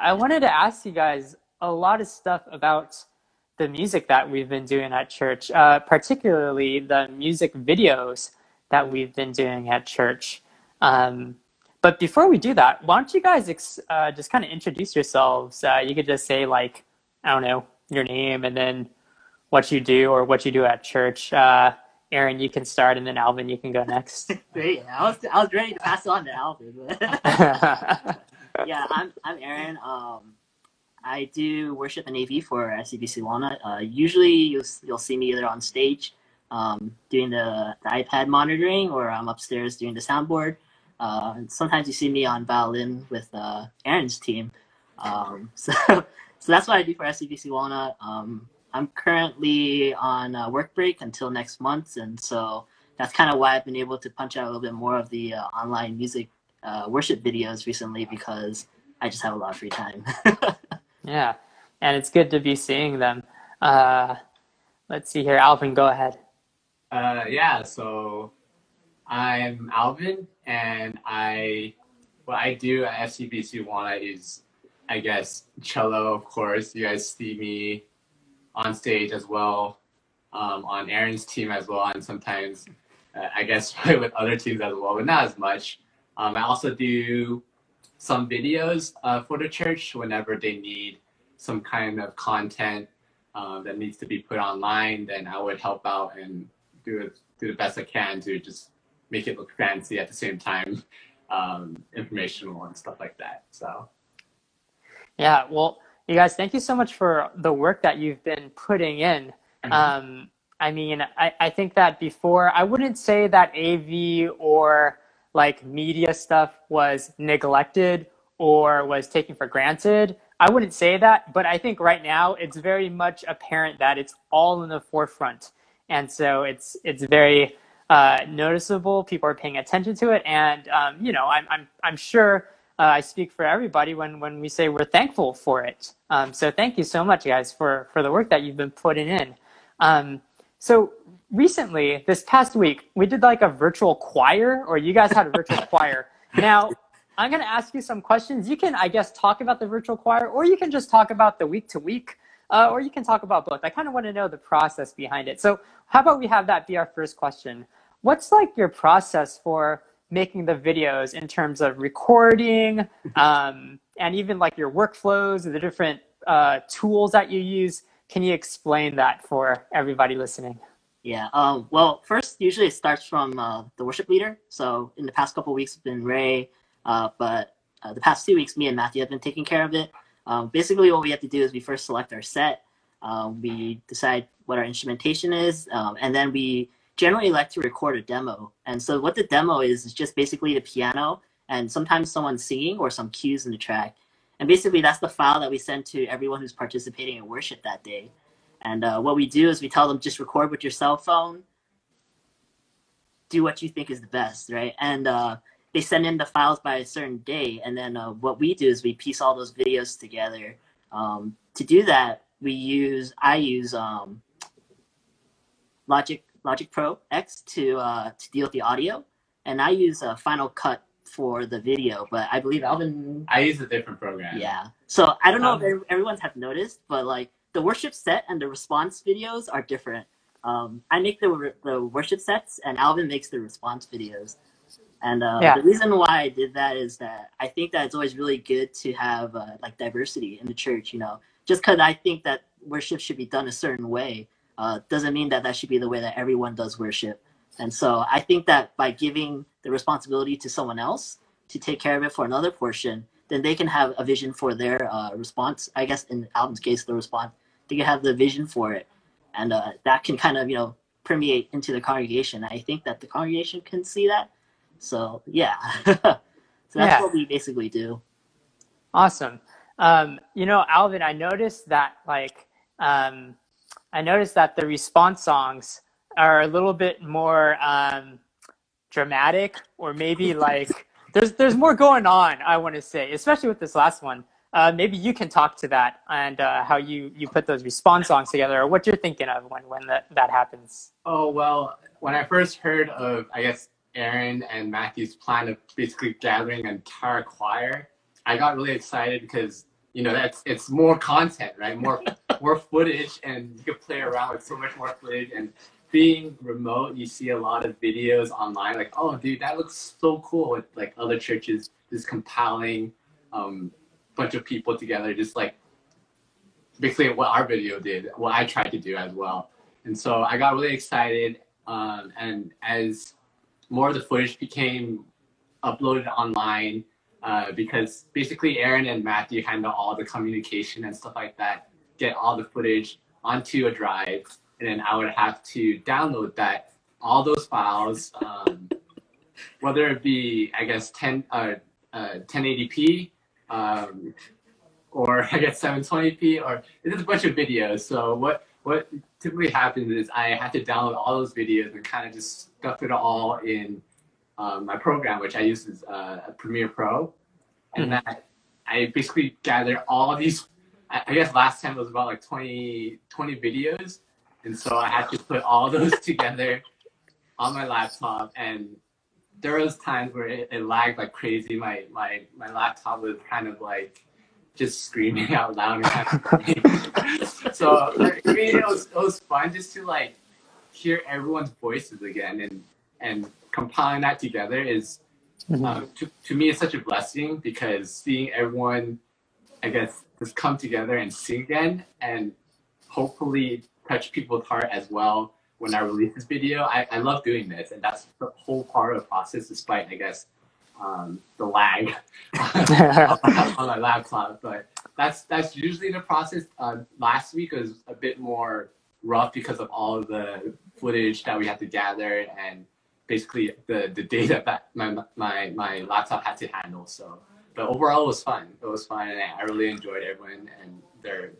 I wanted to ask you guys a lot of stuff about the music that we've been doing at church, uh, particularly the music videos that we've been doing at church. Um, but before we do that, why don't you guys ex- uh, just kind of introduce yourselves? Uh, you could just say, like, I don't know, your name and then what you do or what you do at church. Uh, Aaron, you can start, and then Alvin, you can go next. Great. I was I was ready to pass it on to Alvin. yeah, I'm I'm Aaron. Um, I do worship and AV for SCBC Walnut. Uh, usually, you'll you'll see me either on stage um, doing the, the, iPad monitoring, or I'm upstairs doing the soundboard. Uh, sometimes you see me on violin with uh, Aaron's team. Um, so so that's what I do for SCBC Walnut. Um, I'm currently on a work break until next month, and so that's kind of why I've been able to punch out a little bit more of the uh, online music uh, worship videos recently because I just have a lot of free time. yeah, and it's good to be seeing them. Uh, let's see here, Alvin, go ahead. Uh, yeah, so I'm Alvin, and I what I do at SCBC Walnut is, I guess, cello. Of course, you guys see me on stage as well, um, on Aaron's team as well, and sometimes uh, I guess with other teams as well, but not as much. Um, I also do some videos uh, for the church whenever they need some kind of content uh, that needs to be put online. Then I would help out and do it, do the best I can to just make it look fancy at the same time, um, informational and stuff like that. So. Yeah, well, you guys, thank you so much for the work that you've been putting in. Mm-hmm. Um, I mean, I, I think that before, I wouldn't say that AV or like media stuff was neglected or was taken for granted. I wouldn't say that, but I think right now it's very much apparent that it's all in the forefront, and so it's it's very uh, noticeable. People are paying attention to it, and um, you know, I'm I'm I'm sure uh, I speak for everybody when, when we say we're thankful for it. Um, so thank you so much, guys, for, for the work that you've been putting in. Um, so recently, this past week, we did like a virtual choir, or you guys had a virtual choir. Now, I'm going to ask you some questions. You can, I guess, talk about the virtual choir, or you can just talk about the week to week, uh, or you can talk about both. I kind of want to know the process behind it. So, how about we have that be our first question? What's like your process for making the videos in terms of recording um, and even like your workflows and the different uh, tools that you use. Can you explain that for everybody listening? Yeah. Um, well, first, usually it starts from uh, the worship leader. So in the past couple weeks, it's been Ray, uh, but uh, the past two weeks, me and Matthew have been taking care of it. Um, basically, what we have to do is we first select our set. Um, we decide what our instrumentation is, um, and then we generally like to record a demo. And so what the demo is is just basically the piano and sometimes someone singing or some cues in the track. And basically that's the file that we send to everyone who's participating in worship that day. And uh, what we do is we tell them just record with your cell phone, do what you think is the best, right? And uh, they send in the files by a certain day. And then uh, what we do is we piece all those videos together. Um, to do that, we use, I use um, Logic Logic Pro X to uh, to deal with the audio, and I use Final Cut for the video. But I believe Alvin. I use a different program. Yeah. So I don't know um, if everyone's have noticed, but like the worship set and the response videos are different. Um, I make the the worship sets, and Alvin makes the response videos. And uh, yeah. the reason why I did that is that I think that it's always really good to have uh, like diversity in the church. You know, just because I think that worship should be done a certain way uh, doesn't mean that that should be the way that everyone does worship. And so I think that by giving the responsibility to someone else to take care of it for another portion, then they can have a vision for their uh, response. I guess in Alvin's case, the response, they can have the vision for it. And uh, that can kind of, you know, permeate into the congregation. I think that the congregation can see that. So, yeah. so that's yeah. what we basically do. Awesome. Um, you know, Alvin, I noticed that, like, um, I noticed that the response songs are a little bit more um, dramatic, or maybe like there's there's more going on. I want to say, especially with this last one. Uh, maybe you can talk to that and uh, how you you put those response songs together, or what you're thinking of when when that that happens. Oh well, when I first heard of, I guess Aaron and Matthew's plan of basically gathering an entire choir, I got really excited because you know that's it's more content, right? More more footage, and you can play around with so much more footage. And being remote, you see a lot of videos online, like, oh, dude, that looks so cool. With like other churches just compiling um, bunch of people together, just like basically what our video did, what I tried to do as well. And so I got really excited. Um, and as more of the footage became uploaded online, uh, because basically Aaron and Matthew handle all the communication and stuff like that, get all the footage onto a drive, and then I would have to download that, all those files, um, whether it be, I guess, 10, uh, uh, 1080p, um, or I guess 720p, or it's a bunch of videos. So what what typically happens is I have to download all those videos and kind of just stuff it all in um, my program, which I use is uh, Premiere Pro, and mm-hmm. that I basically gather all these. I guess last time it was about like 20, 20 videos, and so I had to put all those together on my laptop. And there was times where it, it lagged like crazy. My my my laptop was kind of like just screaming out loud. so I mean, it was it was fun just to like hear everyone's voices again and and compiling that together is mm-hmm. uh, to, to me it's such a blessing because seeing everyone i guess just come together and sing again and hopefully touch people's heart as well when i release this video i, I love doing this and that's the whole part of the process despite i guess um, the lag on my laptop but that's that's usually the process uh, last week was a bit more rough because of all of the footage that we had to gather and basically the, the data that my, my, my laptop had to handle. So, but overall it was fun. It was fun and I really enjoyed everyone and they're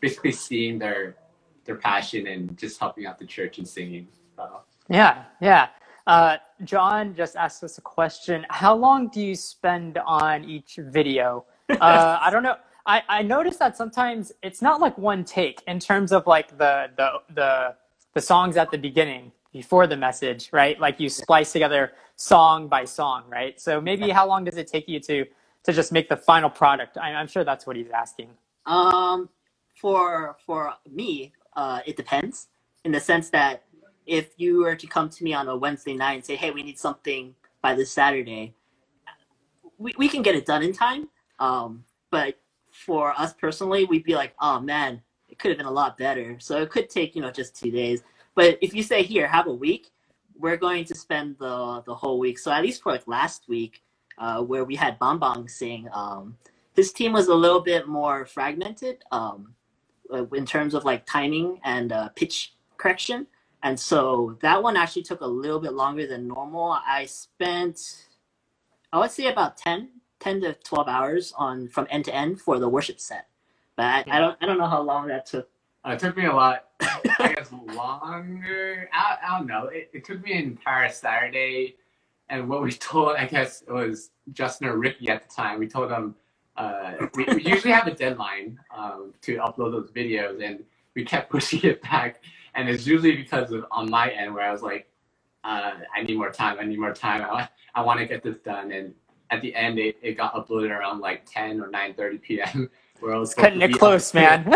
basically seeing their, their passion and just helping out the church and singing. So. Yeah, yeah. Uh, John just asked us a question. How long do you spend on each video? Uh, I don't know. I, I noticed that sometimes it's not like one take in terms of like the the the the songs at the beginning before the message, right? Like you splice together song by song, right? So maybe how long does it take you to to just make the final product? I, am sure that's what he's asking. Um, for for me, uh, it depends in the sense that if you were to come to me on a Wednesday night and say, "Hey, we need something by this Saturday," we we can get it done in time. Um, but for us personally, we'd be like, "Oh man, it could have been a lot better." So it could take you know just two days. But if you say here, have a week, we're going to spend the the whole week. So at least for like last week, uh, where we had Bambang sing, um, his team was a little bit more fragmented um, uh, in terms of like timing and uh, pitch correction. And so that one actually took a little bit longer than normal. I spent, I would say about 10, 10 to 12 hours on from end to end for the worship set. But I, I don't, I don't know how long that took uh, it took me a lot, I guess, longer. I, I don't know. It, it, took me an entire Saturday. And what we told, I guess, it was Justin or Ricky at the time. We told them uh, we, we, usually have a deadline um, to upload those videos, and we kept pushing it back. And it's usually because of on my end where I was like, uh, I need more time. I need more time. I, I want to get this done. And at the end, it, it got uploaded around like 10 or 9:30 p.m. Where I was cutting it close, man.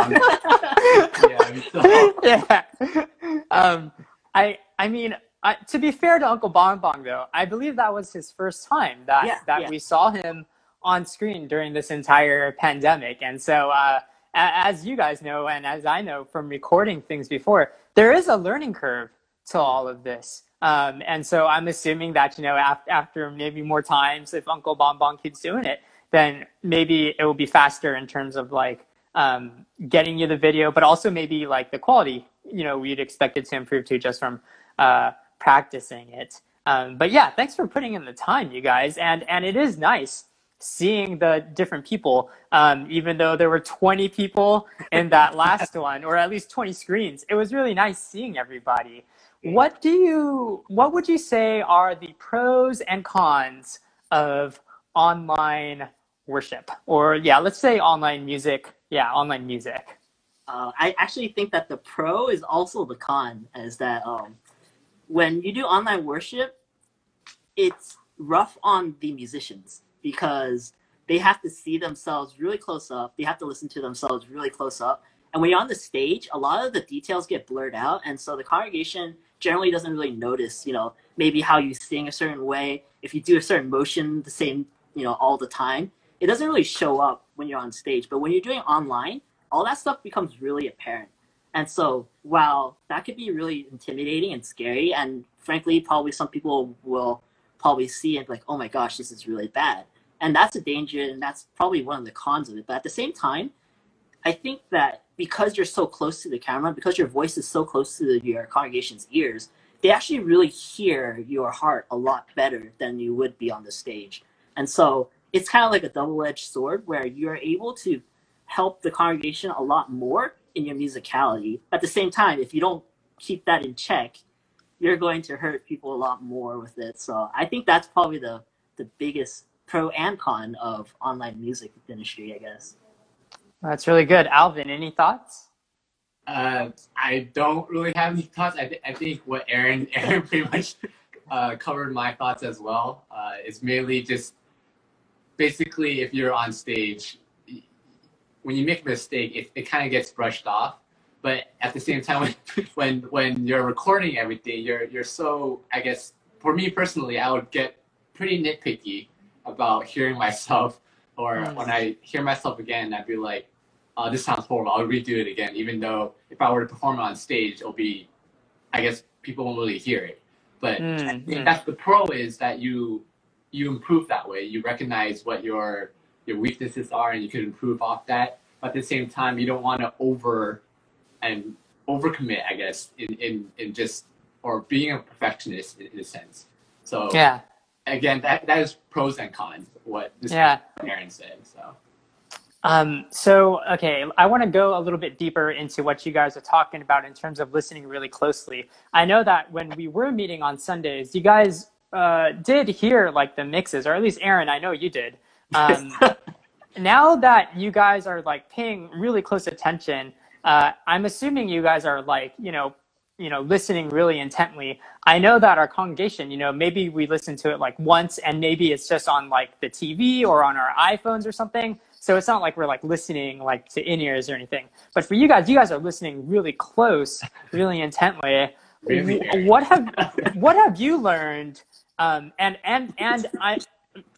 yeah, yeah. Um, I I mean, I, to be fair to Uncle Bambang, though, I believe that was his first time that yeah, that yeah. we saw him on screen during this entire pandemic, and so. Uh, as you guys know, and as I know from recording things before, there is a learning curve to all of this. Um, and so I'm assuming that, you know, after, maybe more times, if Uncle Bambang keeps doing it, then maybe it will be faster in terms of like um, getting you the video, but also maybe like the quality, you know, we'd expect it to improve too just from uh, practicing it. Um, but yeah, thanks for putting in the time, you guys. And and it is nice seeing the different people. Um, even though there were 20 people in that last one, or at least 20 screens, it was really nice seeing everybody. What do you? What would you say are the pros and cons of online worship or yeah let's say online music yeah online music uh, i actually think that the pro is also the con is that um, when you do online worship it's rough on the musicians because they have to see themselves really close up. They have to listen to themselves really close up. And when you're on the stage, a lot of the details get blurred out, and so the congregation generally doesn't really notice, you know, maybe how you sing a certain way, if you do a certain motion the same, you know, all the time. It doesn't really show up when you're on stage, but when you're doing online, all that stuff becomes really apparent. And so, while that could be really intimidating and scary, and frankly, probably some people will probably see it like, oh my gosh, this is really bad. And that's a danger, and that's probably one of the cons of it. But at the same time, I think that because you're so close to the camera, because your voice is so close to your congregation's ears, they actually really hear your heart a lot better than you would be on the stage. And so it's kind of like a double edged sword where you're able to help the congregation a lot more in your musicality. At the same time, if you don't keep that in check, you're going to hurt people a lot more with it. So I think that's probably the, the biggest pro and con of online music industry, I guess. That's really good. Alvin, any thoughts? Uh, I don't really have any thoughts. I, th- I think what Aaron Aaron pretty much uh, covered my thoughts as well. Uh, it's mainly just basically if you're on stage, when you make a mistake, it, it kind of gets brushed off. But at the same time, when, when when you're recording everything, you're you're so I guess for me personally, I would get pretty nitpicky about hearing myself, or mm. when I hear myself again, I'd be like, oh, "This sounds horrible. I'll redo it again." Even though if I were to perform it on stage, it'll be, I guess people won't really hear it. But mm. Think that's the pro is that you you improve that way. You recognize what your your weaknesses are, and you can improve off that. But at the same time, you don't want to over and overcommit, I guess, in, in, in just or being a perfectionist in, in a sense. So yeah, again, that that is pros and cons. What this yeah. Aaron said. So. Um, so, okay, I want to go a little bit deeper into what you guys are talking about in terms of listening really closely. I know that when we were meeting on Sundays, you guys uh, did hear like the mixes, or at least Aaron, I know you did. Um, now that you guys are like paying really close attention, uh, I'm assuming you guys are like, you know, you know, listening really intently. I know that our congregation, you know, maybe we listen to it like once and maybe it's just on like the TV or on our iPhones or something. So it's not like we're like listening like to in ears or anything. But for you guys, you guys are listening really close, really intently. Really? What have what have you learned? Um, and and and I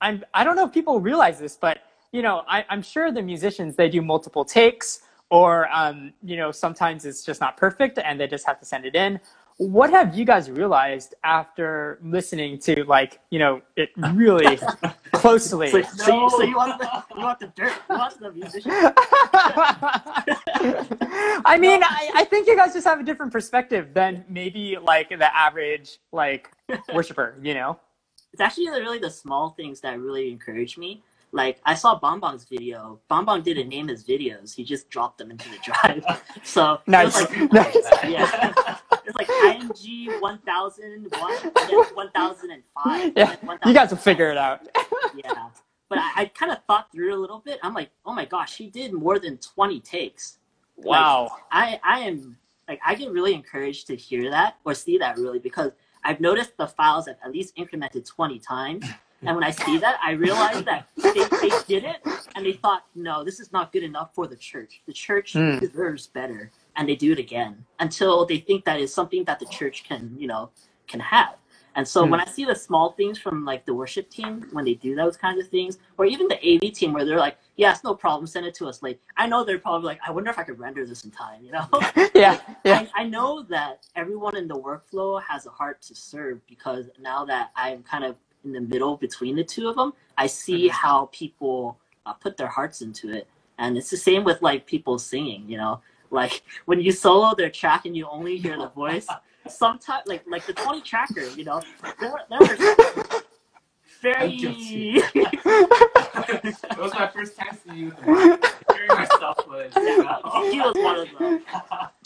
I'm I don't know if people realize this, but you know, I, I'm sure the musicians they do multiple takes or um, you know sometimes it's just not perfect and they just have to send it in. What have you guys realized after listening to like you know it really closely? So, so, so, you want the you want the dirt you want the musician? I mean I, I think you guys just have a different perspective than maybe like the average like worshiper you know? It's actually really the small things that really encourage me like I saw Bonbon's video. Bonbon didn't name his videos; he just dropped them into the drive. so nice. Like, nice. Yeah, it's like IMG one thousand one, one thousand and five. Yeah, 1, you guys will figure it out. yeah, but I, I kind of thought through a little bit. I'm like, oh my gosh, he did more than twenty takes. Wow. Like, I I am like I get really encouraged to hear that or see that really because I've noticed the files have at least incremented twenty times. And when I see that, I realize that they, they did it and they thought, no, this is not good enough for the church. The church mm. deserves better. And they do it again until they think that is something that the church can, you know, can have. And so mm. when I see the small things from like the worship team when they do those kinds of things, or even the AV team where they're like, "Yeah, it's no problem, send it to us late." I know they're probably like, "I wonder if I could render this in time," you know? yeah, yeah. I, I, know that everyone in the workflow has a heart to serve because now that I'm kind of in the middle between the two of them, I see mm-hmm. how people uh, put their hearts into it. And it's the same with like people singing, you know, like when you solo their track and you only hear the voice. Sometimes, like like the Tony Tracker, you know, there, there were very. it was my first time seeing you. Hearing myself was. Yeah, he was one of them.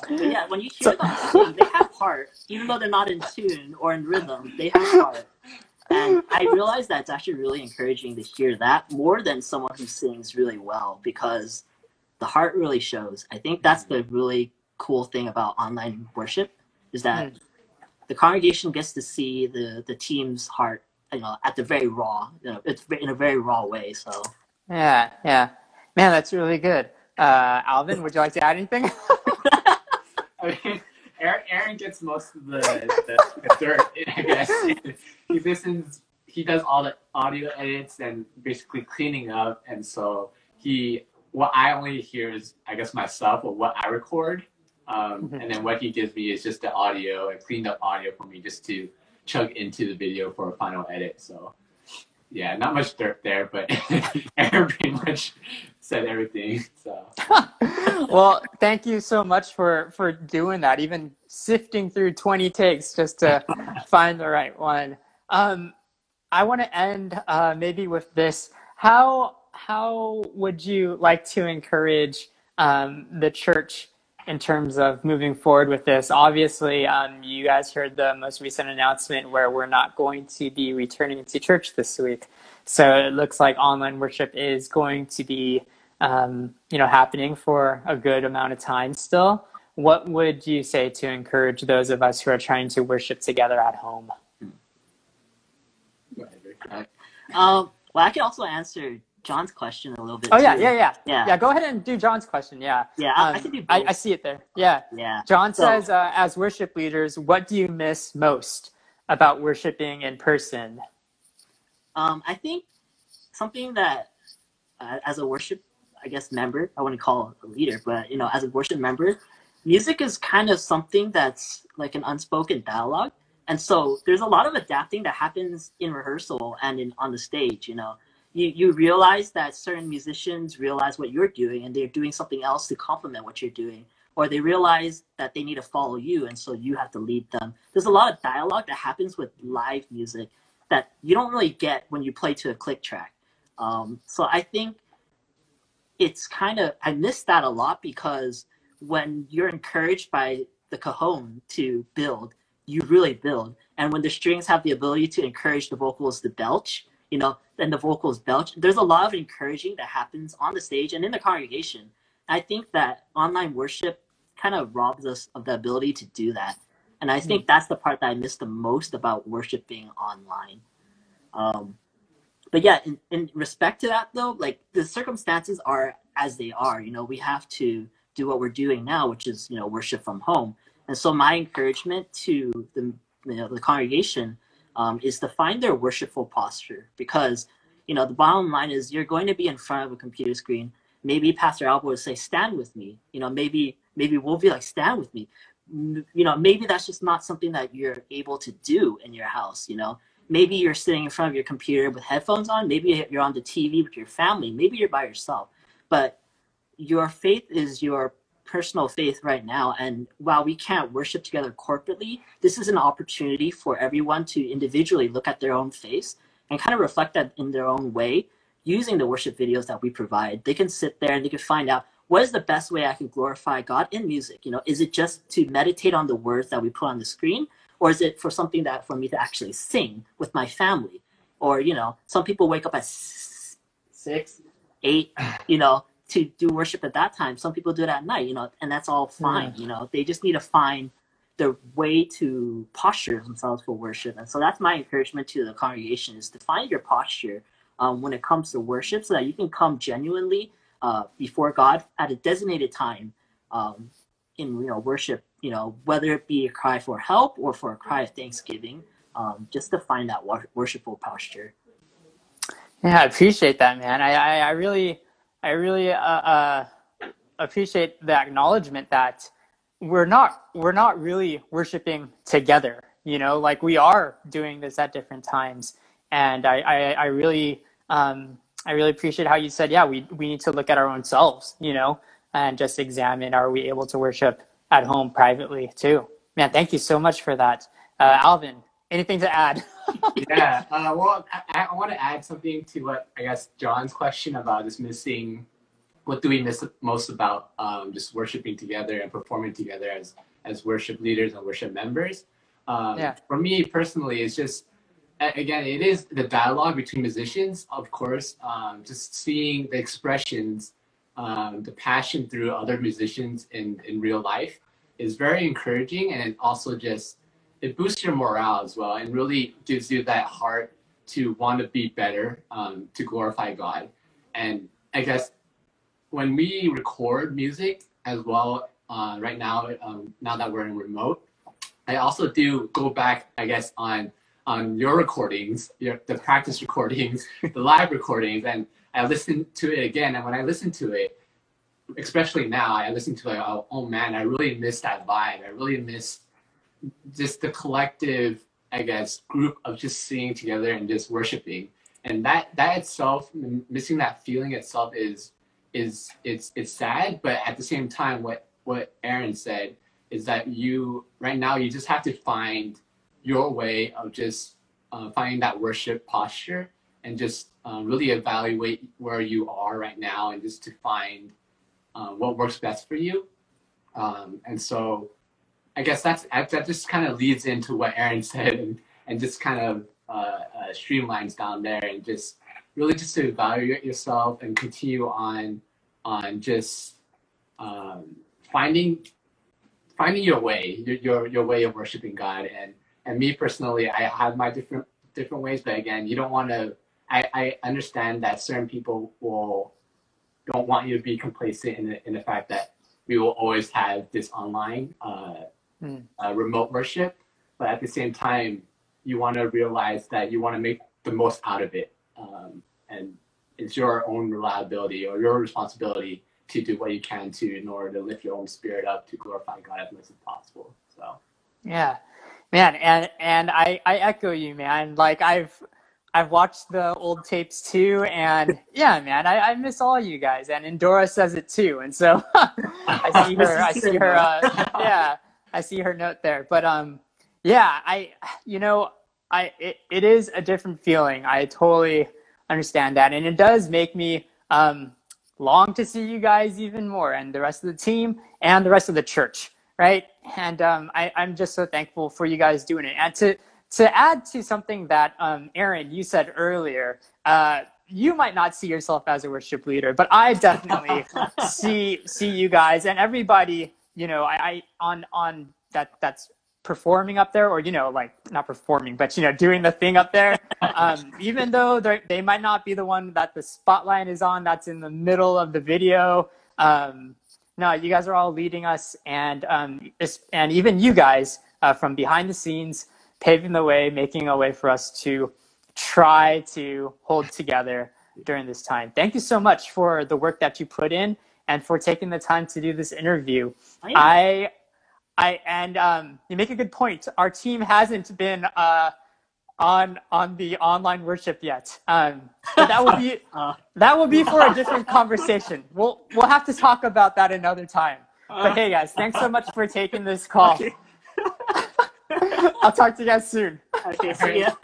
But yeah, when you hear them sing, they have heart, even though they're not in tune or in rhythm. They have heart. And I realize that it's actually really encouraging to hear that more than someone who sings really well because the heart really shows. I think that's the really cool thing about online worship is that mm. the congregation gets to see the the team's heart, you know, at the very raw, you know, it's in a very raw way. So Yeah, yeah. Man, that's really good. Uh, Alvin, would you like to add anything? I mean, Aaron, Aaron gets most of the, the, the dirt, I guess. he listens, he does all the audio edits and basically cleaning up. And so he, what I only hear is, I guess, myself or what I record. Um, Mhm. And then what he gives me is just the audio and cleaned up audio for me just to chug into the video for a final edit. So, yeah, not much dirt there, but Aaron pretty much said everything. So, well, thank you so much for for doing that. Even sifting through 20 takes just to find the right one. Um, I want to end uh, maybe with this. How how would you like to encourage um, the church in terms of moving forward with this? Obviously, um, you guys heard the most recent announcement where we're not going to be returning to church this week. So it looks like online worship is going to be um, you know, happening for a good amount of time still. What would you say to encourage those of us who are trying to worship together at home? whatever. Um, well, I could also answer John's question a little bit. Oh yeah, too. yeah, yeah, Yeah. yeah. Go ahead and do John's question. Yeah, Yeah, I, I Um, can do both. I, I see it there. Yeah, yeah. John So- says, uh, as worship leaders, what do you miss most about worshiping in person? Um, I think something that, uh, as a worship, I guess member, I wouldn't call a leader, but you know, as a worship member, music is kind of something that's like an unspoken dialogue, and so there's a lot of adapting that happens in rehearsal and in on the stage. You know, you you realize that certain musicians realize what you're doing, and they're doing something else to complement what you're doing. Or they realize that they need to follow you, and so you have to lead them. There's a lot of dialogue that happens with live music that you don't really get when you play to a click track. Um, so I think it's kind of I miss that a lot because when you're encouraged by the cajon to build, you really build. And when the strings have the ability to encourage the vocals to belch, you know, then the vocals belch. There's a lot of encouraging that happens on the stage and in the congregation. I think that online worship kind of robs us of the ability to do that. And I think that's the part that I miss the most about worshiping online. Um, but yeah, in, in respect to that though, like the circumstances are as they are. You know, we have to do what we're doing now, which is you know worship from home. And so my encouragement to the you know the congregation um, is to find their worshipful posture because you know the bottom line is you're going to be in front of a computer screen. Maybe Pastor Alba would say, "Stand with me." You know, maybe maybe we'll be like, "Stand with me." You know, maybe that's just not something that you're able to do in your house. You know, maybe you're sitting in front of your computer with headphones on maybe you're on the tv with your family maybe you're by yourself but your faith is your personal faith right now. And while we can't worship together corporately this is an opportunity for everyone to individually look at their own face and kind of reflect that in their own way using the worship videos that we provide. They can sit there and they can find out what is the best way i can glorify god in music. You know is it just to meditate on the words that we put on the screen or is it for something that for me to actually sing with my family? Or you know some people wake up at six eight you know to do worship at that time. Some people do it at night you know and that's all fine you know. They just need to find the way to posture themselves for worship. And so that's my encouragement to the congregation is to find your posture um, when it comes to worship so that you can come genuinely uh, before god at a designated time um, in you know worship you know whether it be a cry for help or for a cry of thanksgiving um, just to find that wor- worshipful posture. Yeah, I appreciate that, man. I, I, I really, I really uh, uh, appreciate the acknowledgement that we're not, we're not really worshiping together. You know, like we are doing this at different times, and I, I, I really, um, I really appreciate how you said, yeah, we, we need to look at our own selves, you know, and just examine: are we able to worship at home privately too? Man, thank you so much for that, uh, Alvin. Anything to add? yeah. Uh, well, I, I want to add something to what I guess John's question about is missing. What do we miss most about um, just worshiping together and performing together as as worship leaders and worship members? Um, Yeah. For me personally, it's just again, it is the dialogue between musicians, of course. Um, just seeing the expressions, um, the passion through other musicians in in real life is very encouraging, and also just it boosts your morale as well and really gives you that heart to want to be better um, to glorify god and I guess when we record music as well, uh, right now, um, now that we're in remote, I also do go back, I guess, on on your recordings, your the practice recordings, the live recordings, and I listen to it again. And when I listen to it, especially now, I listen to it. Oh, oh man, I really miss that vibe. I really miss just the collective, I guess, group of just singing together and just worshiping. And that that itself, missing that feeling itself, is is it's it's sad. But at the same time, what what Aaron said is that you right now you just have to find your way of just uh, finding that worship posture and just uh, really evaluate where you are right now and just to find uh, what works best for you. Um, and so I guess that's that just kind of leads into what Aaron said and, and just kind of uh, uh, streamlines down there and just really just to evaluate yourself and continue on on just um, finding finding your way your, your your way of worshiping God. And and me personally I have my different different ways but again you don't want to I, I understand that certain people will don't want you to be complacent in the, in the fact that we will always have this online uh, mm. uh, remote worship, but at the same time, you want to realize that you want to make the most out of it, um, and it's your own reliability or your responsibility to do what you can to in order to lift your own spirit up to glorify God as much as possible. So, yeah, man, and and I I echo you, man. Like I've I've watched the old tapes too, and yeah, man, I, I miss all you guys, and Endora says it too, and so I see her, I see her, uh, yeah, I see her note there, but um, yeah, I, you know, I it, it is a different feeling. I totally understand that, and it does make me um long to see you guys even more, and the rest of the team and the rest of the church, right? And um, I, I'm just so thankful for you guys doing it, and to to add to something that um, Aaron you said earlier, uh, you might not see yourself as a worship leader, but I definitely see see you guys and everybody. You know, I, I on on that that's performing up there, or you know, like not performing, but you know, doing the thing up there. Um, even though they might not be the one that the spotlight is on, that's in the middle of the video. Um, no, you guys are all leading us, and um, and even you guys uh, from behind the scenes paving the way, making a way for us to try to hold together during this time. Thank you so much for the work that you put in and for taking the time to do this interview. I, I, and um, you make a good point. Our team hasn't been uh, on on the online worship yet. Um, but that will be uh. that will be for a different conversation. We'll we'll have to talk about that another time. But hey, guys, thanks so much for taking this call. I'll talk to you guys soon. Okay, see ya.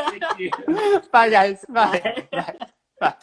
Bye, guys. Bye. Bye.